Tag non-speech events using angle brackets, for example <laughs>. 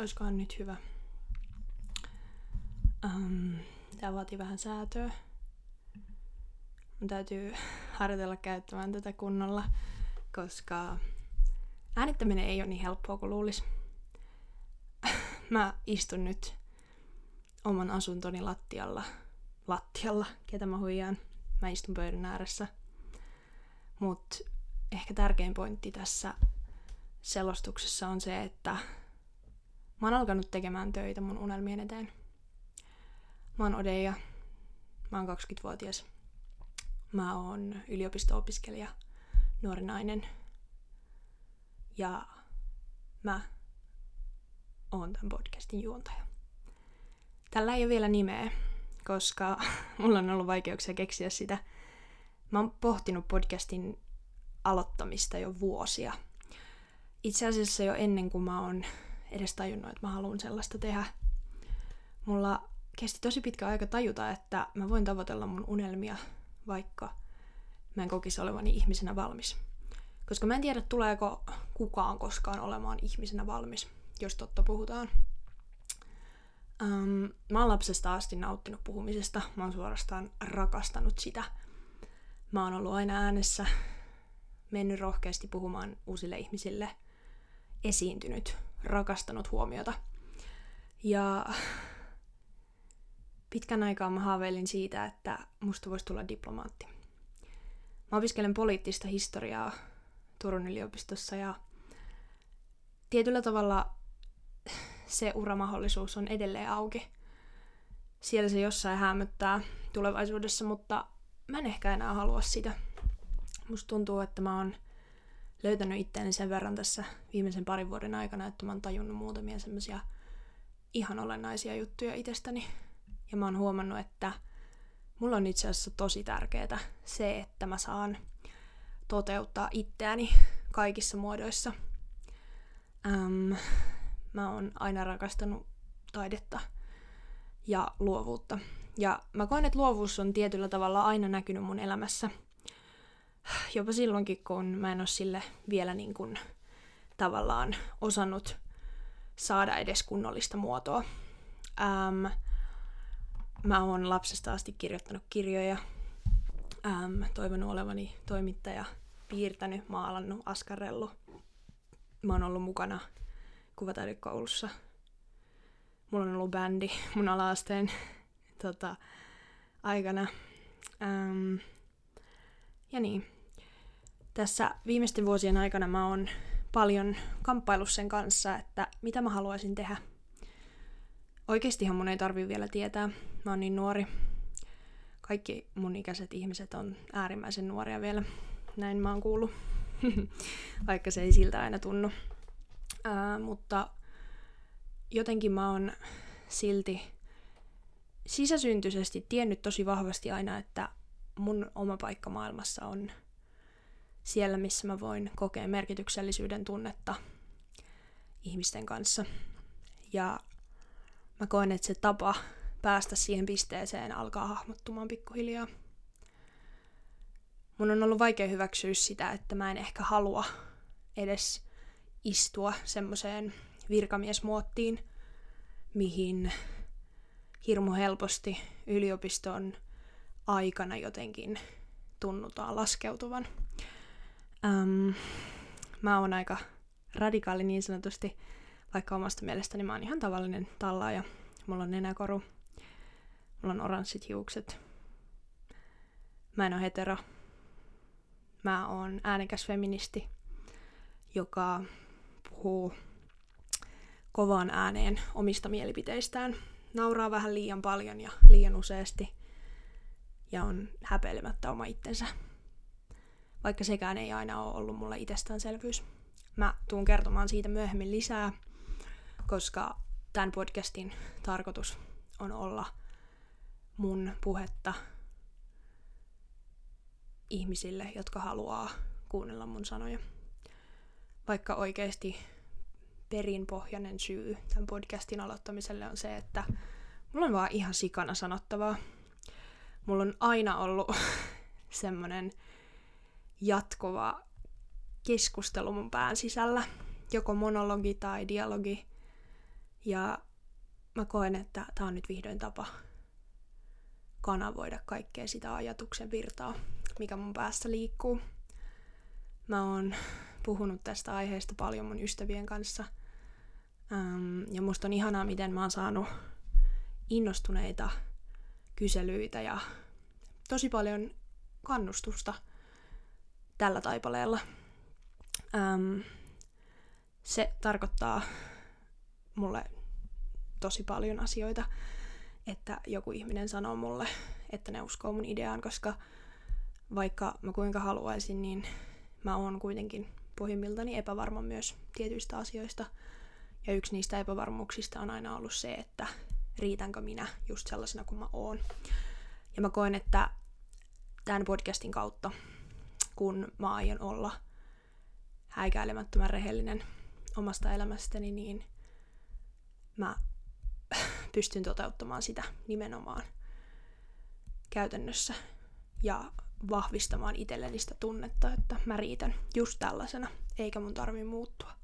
Olisikohan nyt hyvä? Um, Tämä vaatii vähän säätöä. Mun täytyy <laughs> harjoitella käyttämään tätä kunnolla, koska äänittäminen ei ole niin helppoa kuin luulisi. <laughs> Mä istun nyt oman asuntoni lattialla. Lattialla, ketä mä huijaan. Mä istun pöydän ääressä. Mut ehkä tärkein pointti tässä selostuksessa on se, että mä oon alkanut tekemään töitä mun unelmien eteen. Mä oon Odeja. Mä oon 20-vuotias. Mä oon yliopisto-opiskelija, nuori nainen. Ja mä oon tämän podcastin juontaja. Tällä ei ole vielä nimeä, koska <laughs> mulla on ollut vaikeuksia keksiä sitä. Mä oon pohtinut podcastin aloittamista jo vuosia. Itse asiassa jo ennen kuin mä oon edes tajunnut, että mä haluan sellaista tehdä. Mulla kesti tosi pitkä aika tajuta, että mä voin tavoitella mun unelmia, vaikka mä en kokisi olevani ihmisenä valmis. Koska mä en tiedä, tuleeko kukaan koskaan olemaan ihmisenä valmis, jos totta puhutaan. Um, mä oon lapsesta asti nauttinut puhumisesta. Mä oon suorastaan rakastanut sitä. Mä oon ollut aina äänessä, mennyt rohkeasti puhumaan uusille ihmisille, esiintynyt, rakastanut huomiota. Ja pitkän aikaa mä haaveilin siitä, että musta voisi tulla diplomaatti. Mä opiskelen poliittista historiaa Turun yliopistossa ja tietyllä tavalla se uramahdollisuus on edelleen auki. Siellä se jossain hämöttää tulevaisuudessa, mutta mä en ehkä enää halua sitä. Musta tuntuu, että mä oon löytänyt itseäni sen verran tässä viimeisen parin vuoden aikana, että mä oon tajunnut muutamia semmosia ihan olennaisia juttuja itsestäni. Ja mä oon huomannut, että mulla on itse asiassa tosi tärkeää se, että mä saan toteuttaa itseäni kaikissa muodoissa. Ähm, mä oon aina rakastanut taidetta ja luovuutta. Ja mä koen, että luovuus on tietyllä tavalla aina näkynyt mun elämässä. Jopa silloinkin, kun mä en ole sille vielä niin kuin tavallaan osannut saada edes kunnollista muotoa. Ähm, mä oon lapsesta asti kirjoittanut kirjoja, ähm, toivonut olevani toimittaja, piirtänyt, maalannut, askarellut. Mä oon ollut mukana kuvataidekoulussa. Mulla on ollut bändi mun alaasteen <laughs> tota, aikana. Ähm, ja niin. Tässä viimeisten vuosien aikana mä oon paljon kamppailu sen kanssa, että mitä mä haluaisin tehdä. Oikeestihan mun ei tarvi vielä tietää. Mä oon niin nuori. Kaikki mun ikäiset ihmiset on äärimmäisen nuoria vielä. Näin mä oon kuullut. <laughs> Vaikka se ei siltä aina tunnu. Ää, mutta jotenkin mä oon silti sisäsyntyisesti tiennyt tosi vahvasti aina, että mun oma paikka maailmassa on siellä, missä mä voin kokea merkityksellisyyden tunnetta ihmisten kanssa. Ja mä koen, että se tapa päästä siihen pisteeseen alkaa hahmottumaan pikkuhiljaa. Mun on ollut vaikea hyväksyä sitä, että mä en ehkä halua edes istua semmoiseen virkamiesmuottiin, mihin hirmu helposti yliopiston aikana jotenkin tunnutaan laskeutuvan. Um, mä oon aika radikaali niin sanotusti, vaikka omasta mielestäni mä oon ihan tavallinen tallaaja. Mulla on nenäkoru, mulla on oranssit hiukset. Mä en oo hetero. Mä oon äänekäs feministi, joka puhuu kovaan ääneen omista mielipiteistään, nauraa vähän liian paljon ja liian useasti ja on häpeilemättä oma itsensä. Vaikka sekään ei aina ole ollut mulle itsestäänselvyys. Mä tuun kertomaan siitä myöhemmin lisää, koska tämän podcastin tarkoitus on olla mun puhetta ihmisille, jotka haluaa kuunnella mun sanoja. Vaikka oikeasti perinpohjainen syy tämän podcastin aloittamiselle on se, että mulla on vaan ihan sikana sanottavaa. Mulla on aina ollut <laughs> semmonen jatkuva keskustelu mun pään sisällä, joko monologi tai dialogi, Ja mä koen, että tämä on nyt vihdoin tapa kanavoida kaikkea sitä ajatuksen virtaa, mikä mun päässä liikkuu. Mä oon puhunut tästä aiheesta paljon mun ystävien kanssa. Ja musta on ihanaa, miten mä oon saanut innostuneita kyselyitä ja tosi paljon kannustusta tällä taipaleella. Ähm, se tarkoittaa mulle tosi paljon asioita, että joku ihminen sanoo mulle, että ne uskoo mun ideaan, koska vaikka mä kuinka haluaisin, niin mä oon kuitenkin pohjimmiltani epävarma myös tietyistä asioista. Ja yksi niistä epävarmuuksista on aina ollut se, että riitänkö minä just sellaisena kuin mä oon. Ja mä koen, että tämän podcastin kautta, kun mä aion olla häikäilemättömän rehellinen omasta elämästäni, niin mä <laughs> pystyn toteuttamaan sitä nimenomaan käytännössä ja vahvistamaan itselleni sitä tunnetta, että mä riitän just tällaisena, eikä mun tarvi muuttua.